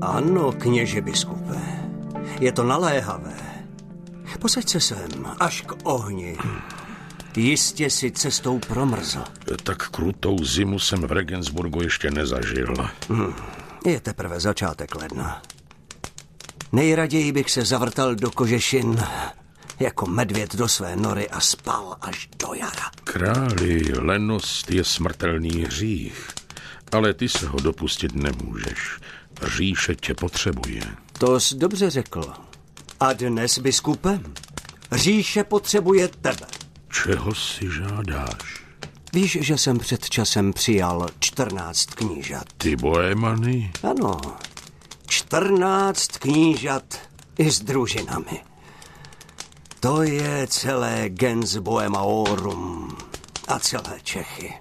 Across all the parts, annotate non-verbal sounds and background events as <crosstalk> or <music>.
Ano, kněže biskupe. Je to naléhavé. Posaď se sem, až k ohni. Jistě si cestou promrzl. Tak krutou zimu jsem v Regensburgu ještě nezažil. Hm. Je teprve začátek ledna. Nejraději bych se zavrtal do kožešin jako medvěd do své nory a spal až do jara. Králi, lenost je smrtelný hřích, ale ty se ho dopustit nemůžeš. Říše tě potřebuje. To jsi dobře řekl. A dnes, biskupe, říše potřebuje tebe. Čeho si žádáš? Víš, že jsem před časem přijal 14 knížat. Ty boémany? Ano, 14 knížat i s družinami. To je celé gens Boemaorum a celé Čechy.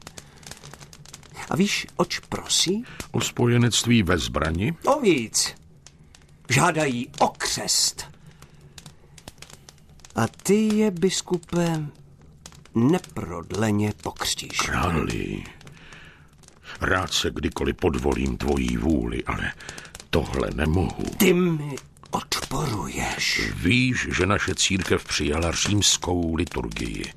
A víš, oč prosí? O spojenectví ve zbrani? O víc. Žádají o křest. A ty je, biskupe, neprodleně pokřtíš. Králi, rád se kdykoliv podvolím tvojí vůli, ale tohle nemohu. Ty mi odporuješ. Víš, že naše církev přijala římskou liturgii.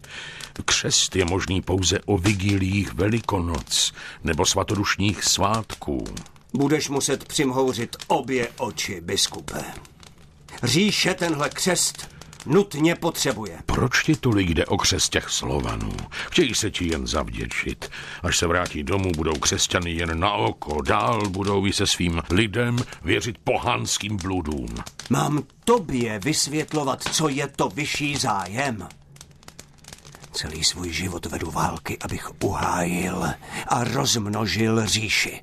Křest je možný pouze o vigilích Velikonoc nebo svatodušních svátků. Budeš muset přimhouřit obě oči, biskupe. Říše tenhle křest nutně potřebuje. Proč ti tolik jde o křest těch Slovanů? Chtějí se ti jen zavděčit. Až se vrátí domů, budou křesťany jen na oko. Dál budou i se svým lidem věřit pohanským bludům. Mám tobě vysvětlovat, co je to vyšší zájem. Celý svůj život vedu války, abych uhájil a rozmnožil říši.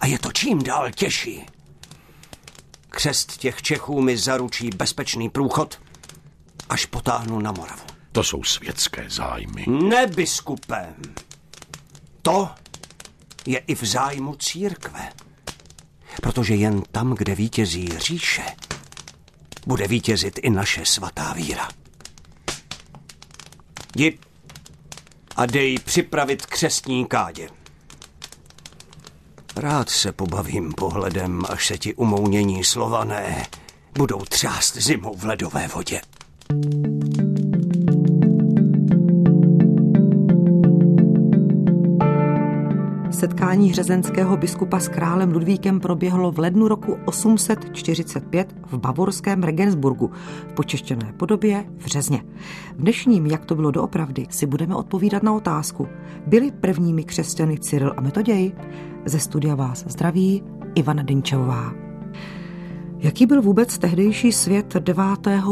A je to čím dál těžší. Křest těch Čechů mi zaručí bezpečný průchod, až potáhnu na Moravu. To jsou světské zájmy. Ne, biskupem. To je i v zájmu církve. Protože jen tam, kde vítězí říše, bude vítězit i naše svatá víra. Jdi a dej připravit křestní kádě. Rád se pobavím pohledem, až se ti umounění slované budou třást zimou v ledové vodě. Setkání řezenského biskupa s králem Ludvíkem proběhlo v lednu roku 845 v bavorském Regensburgu v počeštěné podobě v Řezně. V dnešním, jak to bylo doopravdy, si budeme odpovídat na otázku. Byli prvními křesťany Cyril a Metoděj? Ze studia vás zdraví Ivana Dinčevová. Jaký byl vůbec tehdejší svět 9.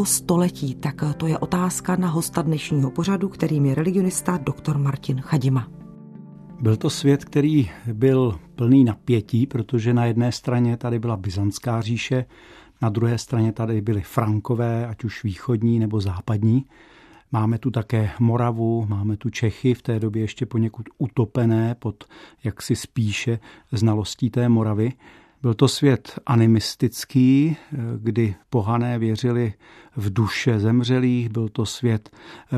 století? Tak to je otázka na hosta dnešního pořadu, kterým je religionista dr. Martin Chadima. Byl to svět, který byl plný napětí, protože na jedné straně tady byla Byzantská říše, na druhé straně tady byly Frankové, ať už východní nebo západní. Máme tu také Moravu, máme tu Čechy, v té době ještě poněkud utopené pod jaksi spíše znalostí té Moravy. Byl to svět animistický, kdy pohané věřili v duše zemřelých, byl to svět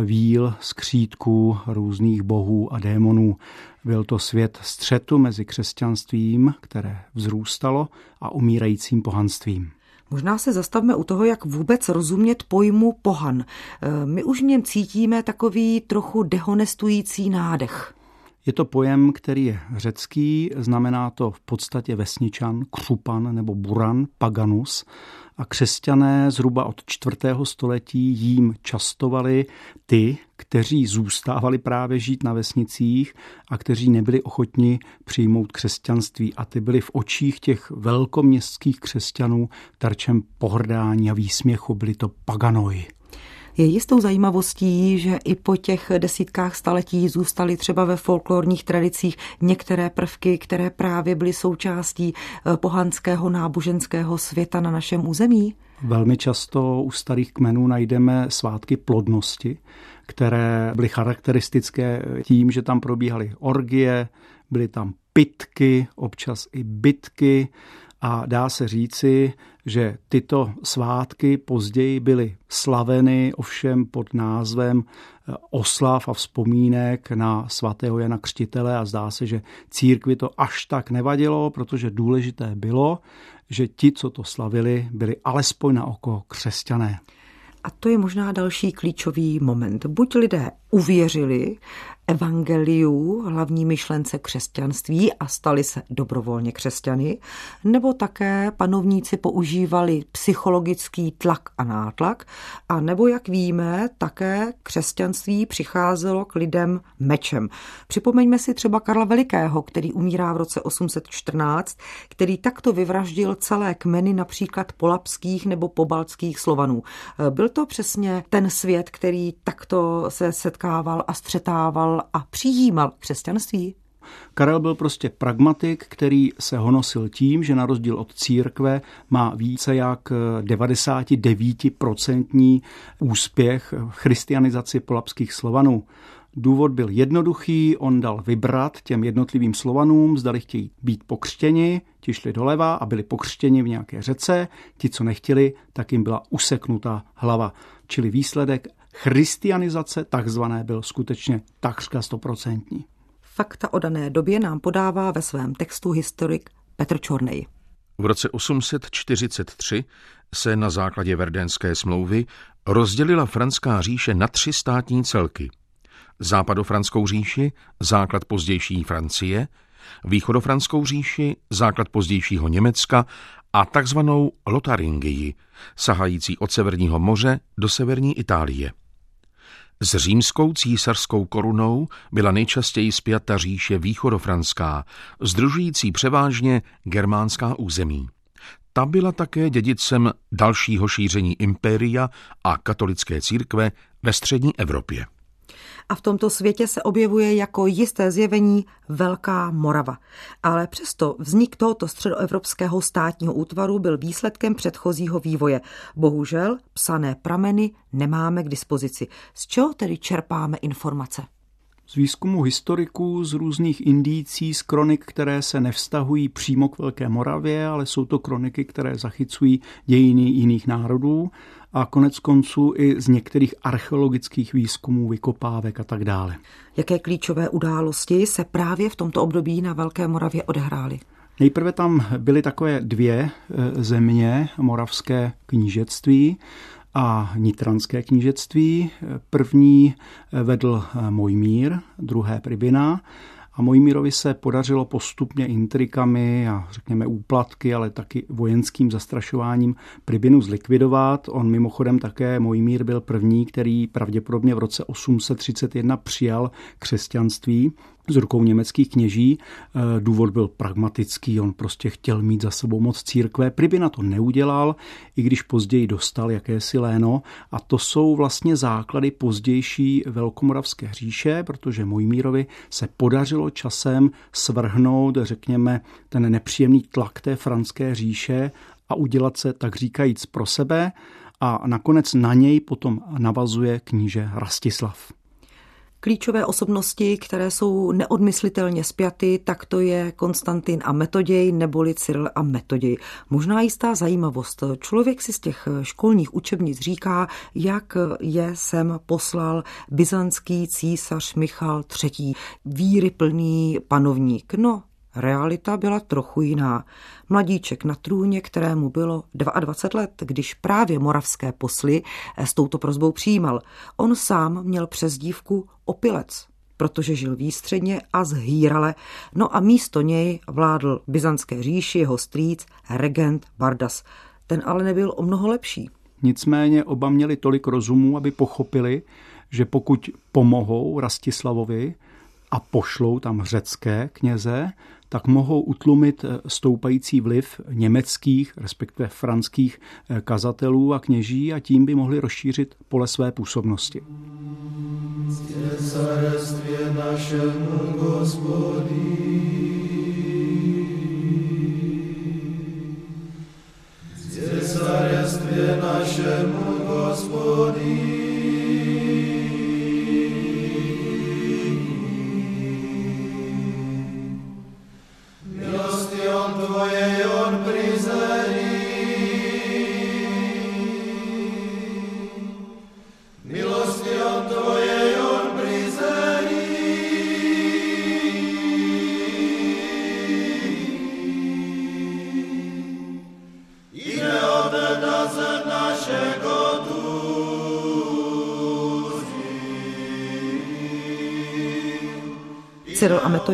víl, skřítků, různých bohů a démonů. Byl to svět střetu mezi křesťanstvím, které vzrůstalo, a umírajícím pohanstvím. Možná se zastavme u toho, jak vůbec rozumět pojmu pohan. My už v něm cítíme takový trochu dehonestující nádech. Je to pojem, který je řecký, znamená to v podstatě vesničan, křupan nebo buran, paganus. A křesťané zhruba od čtvrtého století jím častovali ty, kteří zůstávali právě žít na vesnicích a kteří nebyli ochotni přijmout křesťanství. A ty byli v očích těch velkoměstských křesťanů tarčem pohrdání a výsměchu, byli to paganoj. Je jistou zajímavostí, že i po těch desítkách staletí zůstaly třeba ve folklorních tradicích některé prvky, které právě byly součástí eh, pohanského náboženského světa na našem území? Velmi často u starých kmenů najdeme svátky plodnosti, které byly charakteristické tím, že tam probíhaly orgie, byly tam pitky, občas i bitky a dá se říci, že tyto svátky později byly slaveny ovšem pod názvem eh, oslav a vzpomínek na svatého Jana Křtitele a zdá se, že církvi to až tak nevadilo, protože důležité bylo, že ti, co to slavili, byli alespoň na oko křesťané. A to je možná další klíčový moment. Buď lidé uvěřili evangeliu, hlavní myšlence křesťanství a stali se dobrovolně křesťany, nebo také panovníci používali psychologický tlak a nátlak, a nebo, jak víme, také křesťanství přicházelo k lidem mečem. Připomeňme si třeba Karla Velikého, který umírá v roce 814, který takto vyvraždil celé kmeny například polapských nebo pobaltských slovanů. Byl to přesně ten svět, který takto se setkával a střetával a přijímal křesťanství? Karel byl prostě pragmatik, který se honosil tím, že na rozdíl od církve má více jak 99% úspěch v christianizaci polapských slovanů. Důvod byl jednoduchý, on dal vybrat těm jednotlivým slovanům, zdali chtějí být pokřtěni, ti šli doleva a byli pokřtěni v nějaké řece, ti, co nechtěli, tak jim byla useknuta hlava. Čili výsledek christianizace takzvané byl skutečně takřka stoprocentní. Fakta o dané době nám podává ve svém textu historik Petr Čornej. V roce 843 se na základě Verdenské smlouvy rozdělila Franská říše na tři státní celky. Západofranskou říši, základ pozdější Francie, východofranskou říši, základ pozdějšího Německa a takzvanou Lotaringii, sahající od Severního moře do severní Itálie. S římskou císařskou korunou byla nejčastěji spjata říše východofranská, združující převážně germánská území. Ta byla také dědicem dalšího šíření impéria a katolické církve ve střední Evropě a v tomto světě se objevuje jako jisté zjevení Velká Morava. Ale přesto vznik tohoto středoevropského státního útvaru byl výsledkem předchozího vývoje. Bohužel psané prameny nemáme k dispozici. Z čeho tedy čerpáme informace? z výzkumu historiků, z různých indicí, z kronik, které se nevztahují přímo k Velké Moravě, ale jsou to kroniky, které zachycují dějiny jiných národů a konec konců i z některých archeologických výzkumů, vykopávek a tak dále. Jaké klíčové události se právě v tomto období na Velké Moravě odehrály? Nejprve tam byly takové dvě e, země, moravské knížectví a nitranské knížectví. První vedl Mojmír, druhé Pribina a Mojmírovi se podařilo postupně intrikami a řekněme úplatky, ale taky vojenským zastrašováním Pribinu zlikvidovat. On mimochodem také Mojmír byl první, který pravděpodobně v roce 831 přijal křesťanství z rukou německých kněží. E, důvod byl pragmatický, on prostě chtěl mít za sebou moc církve. Pribina to neudělal, i když později dostal jakési léno. A to jsou vlastně základy pozdější velkomoravské říše, protože Mojmírovi se podařilo časem svrhnout, řekněme, ten nepříjemný tlak té franské říše a udělat se, tak říkajíc, pro sebe. A nakonec na něj potom navazuje kníže Rastislav klíčové osobnosti, které jsou neodmyslitelně spjaty, tak to je Konstantin a Metoděj neboli Cyril a Metoděj. Možná jistá zajímavost. Člověk si z těch školních učebnic říká, jak je sem poslal byzantský císař Michal III. Víry plný panovník. No, Realita byla trochu jiná. Mladíček na trůně, kterému bylo 22 let, když právě moravské posly s touto prozbou přijímal. On sám měl přezdívku opilec, protože žil výstředně a zhýrale, no a místo něj vládl byzantské říši jeho strýc regent Bardas. Ten ale nebyl o mnoho lepší. Nicméně oba měli tolik rozumu, aby pochopili, že pokud pomohou Rastislavovi a pošlou tam řecké kněze, tak mohou utlumit eh, stoupající vliv německých, respektive franských eh, kazatelů a kněží a tím by mohli rozšířit pole své působnosti. našemu Твоей Он придет.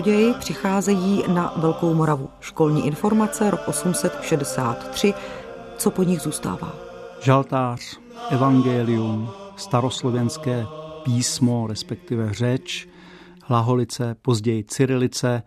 Metoději přicházejí na Velkou Moravu. Školní informace rok 863. Co po nich zůstává? Žaltář, evangelium, staroslovenské písmo, respektive řeč, hlaholice, později cyrilice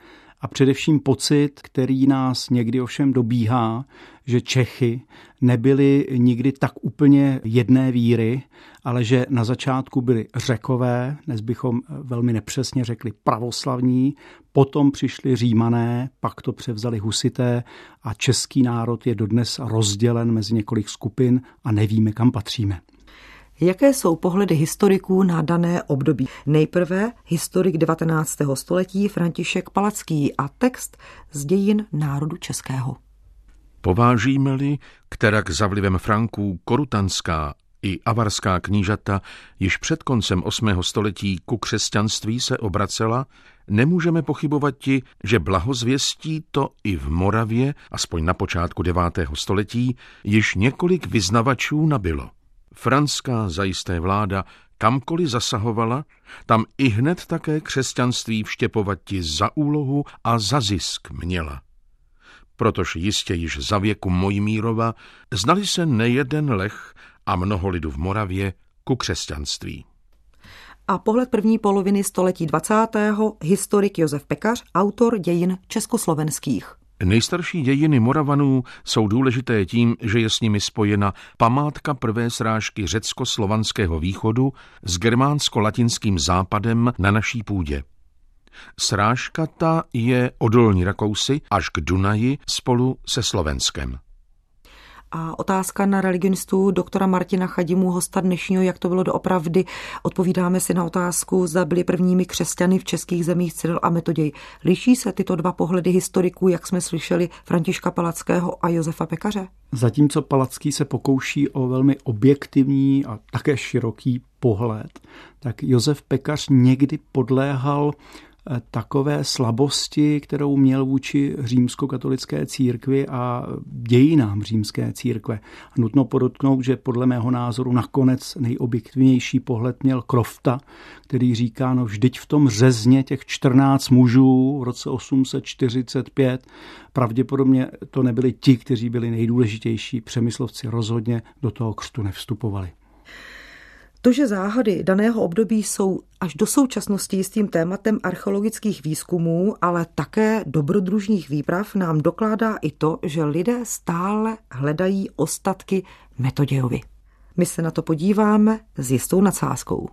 a především pocit, který nás někdy ovšem dobíhá, že Čechy nebyli nikdy tak úplně jedné víry, ale že na začátku byli řekové, dnes bychom velmi nepřesně řekli pravoslavní, potom přišli římané, pak to převzali husité a český národ je dodnes rozdělen mezi několik skupin a nevíme, kam patříme. Jaké jsou pohledy historiků na dané období? Nejprve historik 19. století František Palacký a text z dějin národu českého. Povážíme-li, kterak za vlivem Franků korutanská i avarská knížata již před koncem 8. století ku křesťanství se obracela, nemůžeme pochybovat ti, že blahozvěstí to i v Moravě, aspoň na počátku 9. století, již několik vyznavačů nabilo. Franská zajisté vláda kamkoliv zasahovala, tam i hned také křesťanství vštěpovati za úlohu a za zisk měla. Protož jistě již za věku Mojmírova znali se nejeden lech a mnoho lidu v Moravě ku křesťanství. A pohled první poloviny století 20. historik Josef Pekař, autor dějin československých. Nejstarší dějiny Moravanů jsou důležité tím, že je s nimi spojena památka prvé srážky řecko-slovanského východu s germánsko-latinským západem na naší půdě. Srážka ta je odolní Rakousy až k Dunaji spolu se Slovenskem. A otázka na religionistu doktora Martina Chadimu, hosta dnešního, jak to bylo doopravdy. Odpovídáme si na otázku, zda byli prvními křesťany v českých zemích Cyril a Metoděj. Liší se tyto dva pohledy historiků, jak jsme slyšeli, Františka Palackého a Josefa Pekaře? Zatímco Palacký se pokouší o velmi objektivní a také široký pohled, tak Josef Pekař někdy podléhal takové slabosti, kterou měl vůči římskokatolické církvi a dějinám římské církve. Nutno podotknout, že podle mého názoru nakonec nejobjektivnější pohled měl Krofta, který říká, no vždyť v tom řezně těch 14 mužů v roce 845 pravděpodobně to nebyli ti, kteří byli nejdůležitější. Přemyslovci rozhodně do toho křtu nevstupovali. To, že záhady daného období jsou až do současnosti jistým tématem archeologických výzkumů, ale také dobrodružných výprav, nám dokládá i to, že lidé stále hledají ostatky Metodějovi. My se na to podíváme s jistou nadsázkou.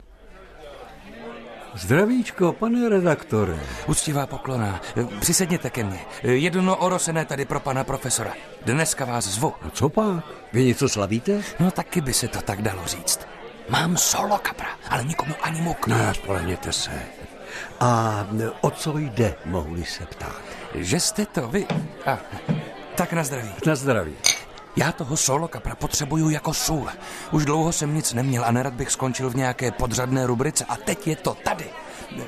Zdravíčko, pane redaktore. Uctivá poklona. Přisedněte ke mně. Jedno orosené tady pro pana profesora. Dneska vás zvu. A co pak? Vy něco slavíte? No taky by se to tak dalo říct. Mám solo kapra, ale nikomu ani muk. No, spolehněte se. A o co jde, mohu se ptát? Že jste to vy? A, tak na zdraví. Na zdraví. Já toho solo kapra potřebuju jako sůl. Už dlouho jsem nic neměl a nerad bych skončil v nějaké podřadné rubrice a teď je to tady.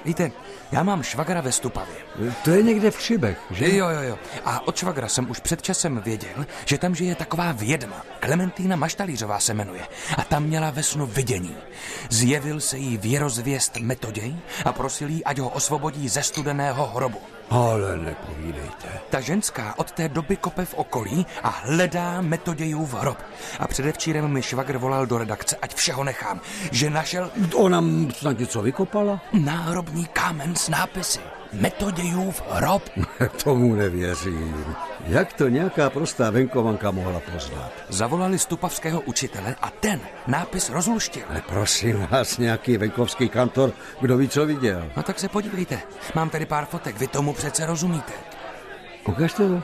Víte, já mám švagra ve Stupavě. To je někde v Šibech, že? Jo, jo, jo. A od švagra jsem už před časem věděl, že tam žije taková vědma. Klementína Maštalířová se jmenuje. A tam měla ve snu vidění. Zjevil se jí věrozvěst metoděj a prosil jí, ať ho osvobodí ze studeného hrobu. Ale nepovídejte. Ta ženská od té doby kope v okolí a hledá metodějův hrob. A předevčírem mi švagr volal do redakce, ať všeho nechám, že našel... Ona snad něco vykopala? Náhrobní kámen s nápisy. Metodějův hrob. <laughs> Tomu nevěřím. Jak to nějaká prostá venkovanka mohla poznat? Zavolali stupavského učitele a ten nápis rozluštil. Ale prosím vás, nějaký venkovský kantor, kdo ví, co viděl. No tak se podívejte. Mám tady pár fotek, vy tomu přece rozumíte. Ukažte to.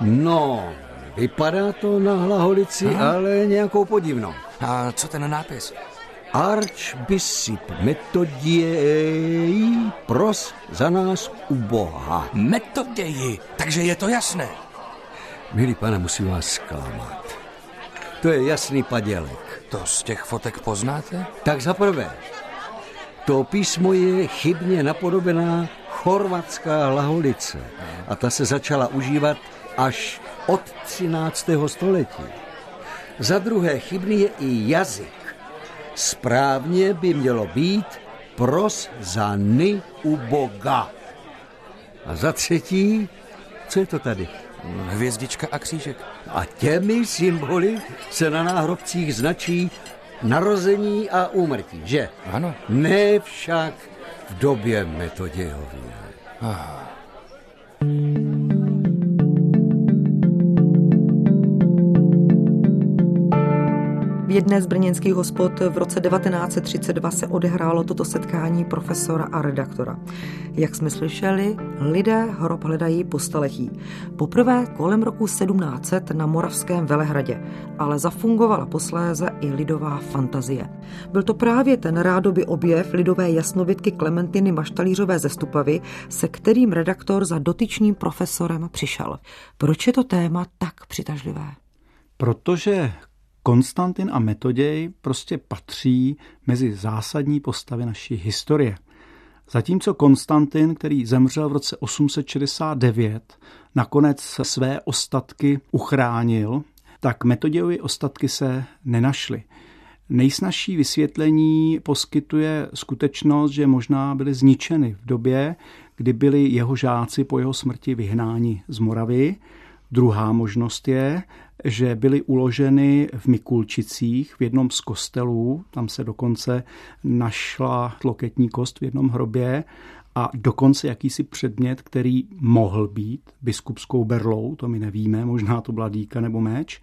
No, vypadá to na hlaholici, Aha. ale nějakou podivnou. A co ten nápis? Archbishop Metoděj pros za nás u Boha. Metoději, takže je to jasné. Milý pane, musím vás zklamat. To je jasný padělek. To z těch fotek poznáte? Tak za prvé, to písmo je chybně napodobená chorvatská laholice a ta se začala užívat až od 13. století. Za druhé, chybný je i jazyk. Správně by mělo být pros za ny u Boga. A za třetí, co je to tady? Hvězdička a křížek. A těmi symboly se na náhrobcích značí narození a úmrtí, že? Ano. Ne však v době Metodějově. Ah. Jedné z brněnských hospod v roce 1932 se odehrálo toto setkání profesora a redaktora. Jak jsme slyšeli, lidé hrob hledají po staletí. Poprvé kolem roku 1700 na Moravském Velehradě, ale zafungovala posléze i lidová fantazie. Byl to právě ten rádoby objev lidové jasnovidky Klementiny Maštalířové ze Stupavy, se kterým redaktor za dotyčným profesorem přišel. Proč je to téma tak přitažlivé? Protože Konstantin a Metoděj prostě patří mezi zásadní postavy naší historie. Zatímco Konstantin, který zemřel v roce 869, nakonec své ostatky uchránil, tak Metodějovi ostatky se nenašly. Nejsnažší vysvětlení poskytuje skutečnost, že možná byly zničeny v době, kdy byli jeho žáci po jeho smrti vyhnáni z Moravy. Druhá možnost je, že byly uloženy v Mikulčicích v jednom z kostelů, tam se dokonce našla tloketní kost v jednom hrobě a dokonce jakýsi předmět, který mohl být biskupskou berlou, to my nevíme, možná to byla dýka nebo meč.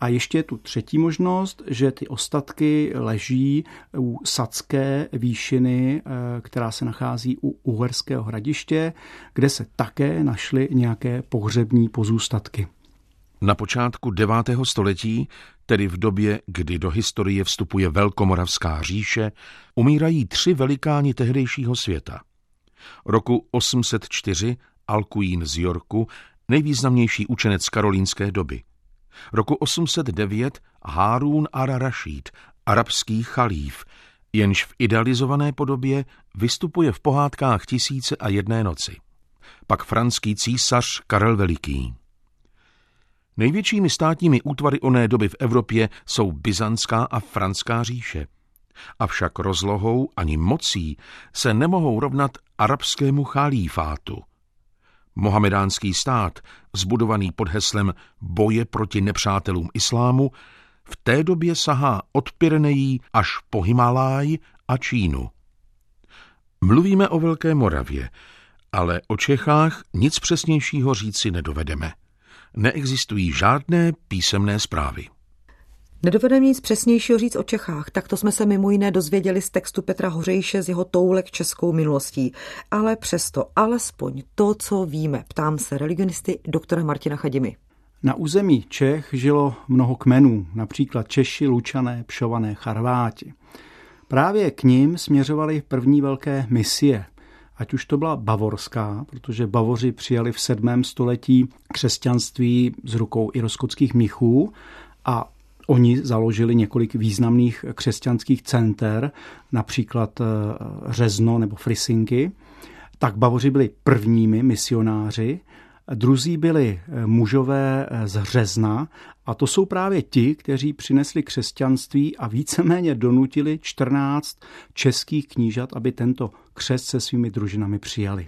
A ještě je tu třetí možnost, že ty ostatky leží u Sacké výšiny, eh, která se nachází u Uherského hradiště, kde se také našly nějaké pohřební pozůstatky. Na počátku 9. století, tedy v době, kdy do historie vstupuje Velkomoravská říše, umírají tři velikáni tehdejšího světa. Roku 804 Alcuin z Yorku, nejvýznamnější učenec karolínské doby. Roku 809 Harun ar-Rashid, arabský chalíf, jenž v idealizované podobě vystupuje v pohádkách Tisíce a jedné noci. Pak franský císař Karel Veliký. Největšími státními útvary oné doby v Evropě jsou Byzantská a Franská říše. Avšak rozlohou ani mocí se nemohou rovnat arabskému chalífátu. Mohamedánský stát, zbudovaný pod heslem boje proti nepřátelům islámu, v té době sahá od Pyrenejí až po Himaláj a Čínu. Mluvíme o Velké Moravě, ale o Čechách nic přesnějšího říci nedovedeme neexistují žádné písemné zprávy. Nedovedeme nic přesnějšího říct o Čechách, tak to jsme se mimo jiné dozvěděli z textu Petra Hořejše z jeho toulek českou minulostí. Ale přesto, alespoň to, co víme, ptám se religionisty doktora Martina Chadimy. Na území Čech žilo mnoho kmenů, například Češi, Lučané, Pšované, Charváti. Právě k ním směřovaly první velké misie – ať už to byla bavorská, protože bavoři přijali v 7. století křesťanství z rukou iroskotských mnichů a Oni založili několik významných křesťanských center, například eh, Řezno nebo Frisinky. Tak Bavoři byli prvními misionáři. Druzí byli eh, mužové eh, z Řezna a to jsou právě ti, kteří přinesli křesťanství a víceméně donutili 14 českých knížat, aby tento křest se svými družinami přijali.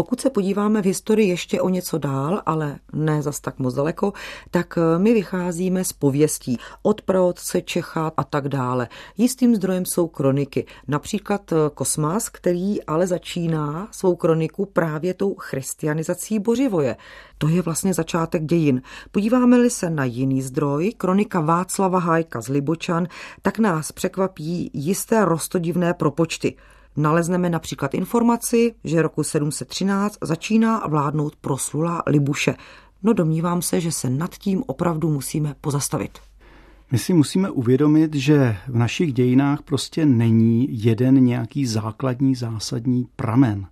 Pokud se podíváme v historii ještě o něco dál, ale ne zas tak moc daleko, tak eh, my vycházíme z pověstí od praotce Čecha a tak dále. Jistým zdrojem jsou kroniky. Například eh, Kosmas, který ale začíná svou kroniku právě tou christianizací Bořivoje. To je vlastně začátek dějin. Podíváme-li se na jiný zdroj, kronika Václava Hájka z Libočan, tak nás překvapí jisté rostodivné propočty nalezneme například informaci, že roku 713 začíná vládnout proslula Libuše. No domnívám se, že se nad tím opravdu musíme pozastavit. My si musíme uvědomit, že v našich dějinách prostě není jeden nějaký základní zásadní pramen.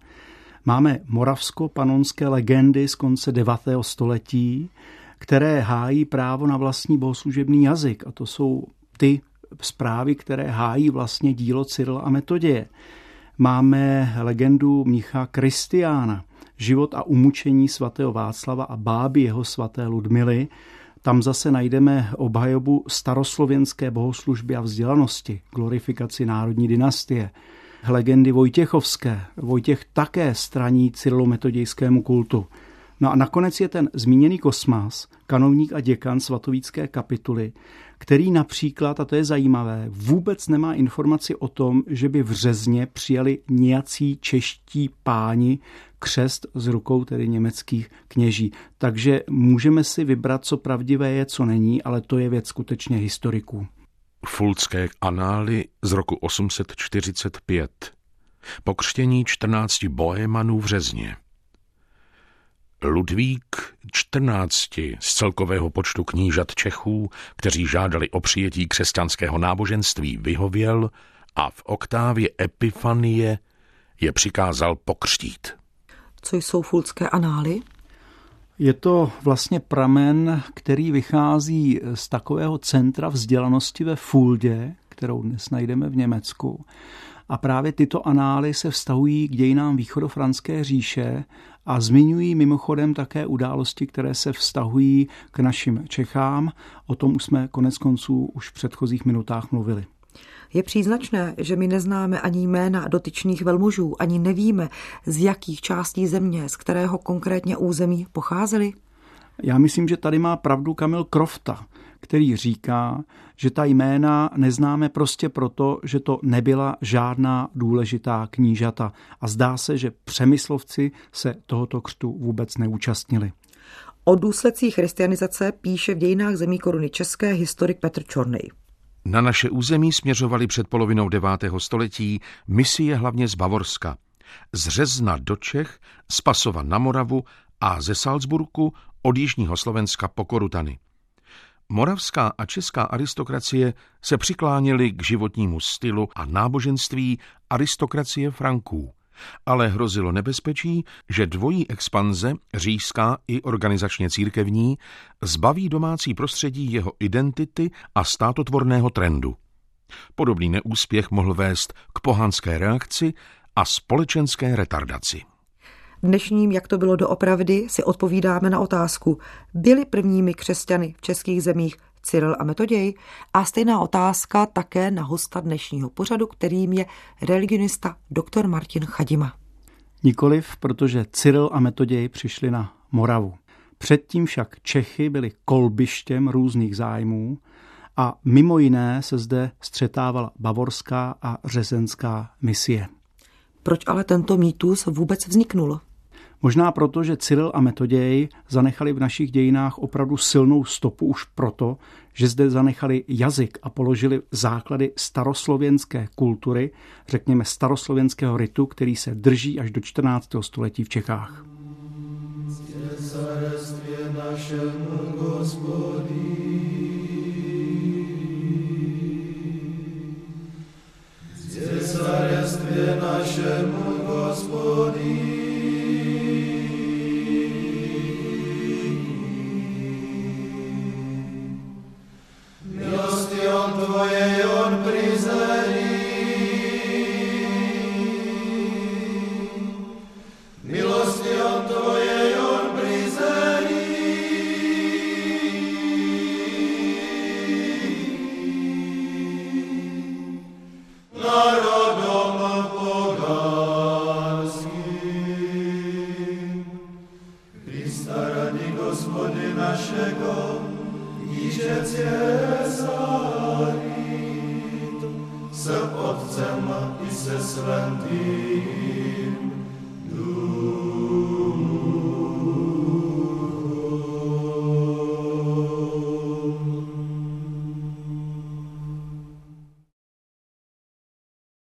Máme moravsko-panonské legendy z konce 9. století, které hájí právo na vlastní bohoslužebný jazyk. A to jsou ty zprávy, které hájí vlastně dílo Cyril a Metoděje. Máme legendu mnicha Kristiána, život a umučení svatého Václava a báby jeho svaté Ludmily. Tam zase najdeme obhajobu staroslověnské bohoslužby a vzdělanosti, glorifikaci národní dynastie, legendy Vojtěchovské. Vojtěch také straní cyrilometodějskému kultu. No a nakonec je ten zmíněný kosmas, kanovník a děkan svatovícké kapituly, který například, a to je zajímavé, vůbec nemá informaci o tom, že by v Řezně přijali nějací čeští páni křest z rukou tedy německých kněží. Takže můžeme si vybrat, co pravdivé je, co není, ale to je věc skutečně historiků. Fulcké anály z roku 845. Pokřtění 14 bohémanů v Řezně. Ludvík XIV. z celkového počtu knížat Čechů, kteří žádali o přijetí křesťanského náboženství, vyhověl a v oktávě Epifanie je přikázal pokřtít. Co jsou fulcké anály? Je to vlastně pramen, který vychází z takového centra vzdělanosti ve Fuldě, kterou dnes najdeme v Německu. A právě tyto anály se vztahují k dějinám východofranské říše a zmiňují mimochodem také události, které se vztahují k našim Čechám. O tom už jsme konec konců už v předchozích minutách mluvili. Je příznačné, že my neznáme ani jména dotyčných velmužů, ani nevíme, z jakých částí země, z kterého konkrétně území pocházeli? Já myslím, že tady má pravdu Kamil Krofta, který říká, že ta jména neznáme prostě proto, že to nebyla žádná důležitá knížata a zdá se, že přemyslovci se tohoto křtu vůbec neúčastnili. O důsledcích christianizace píše v dějinách zemí koruny české historik Petr Čornej. Na naše území směřovali před polovinou 9. století misie hlavně z Bavorska, z Řezna do Čech, z Pasova na Moravu a ze Salzburku od jižního Slovenska po Korutany. Moravská a česká aristokracie se přiklánily k životnímu stylu a náboženství aristokracie Franků, ale hrozilo nebezpečí, že dvojí expanze, říšská i organizačně církevní, zbaví domácí prostředí jeho identity a státotvorného trendu. Podobný neúspěch mohl vést k pohanské reakci a společenské retardaci. V dnešním, jak to bylo doopravdy, si odpovídáme na otázku, byli prvními křesťany v českých zemích Cyril a Metoděj? A stejná otázka také na hosta dnešního pořadu, kterým je religionista dr. Martin Chadima. Nikoliv, protože Cyril a Metoděj přišli na Moravu. Předtím však Čechy byly kolbištěm různých zájmů a mimo jiné se zde střetávala bavorská a řezenská misie. Proč ale tento mýtus vůbec vzniknul? Možná proto, že Cyril a Metoděj zanechali v našich dějinách opravdu silnou stopu už proto, že zde zanechali jazyk a položili základy staroslověnské kultury, řekněme staroslověnského ritu, který se drží až do 14. století v Čechách. našemu Gospodí. Se Otcem i se Svatým.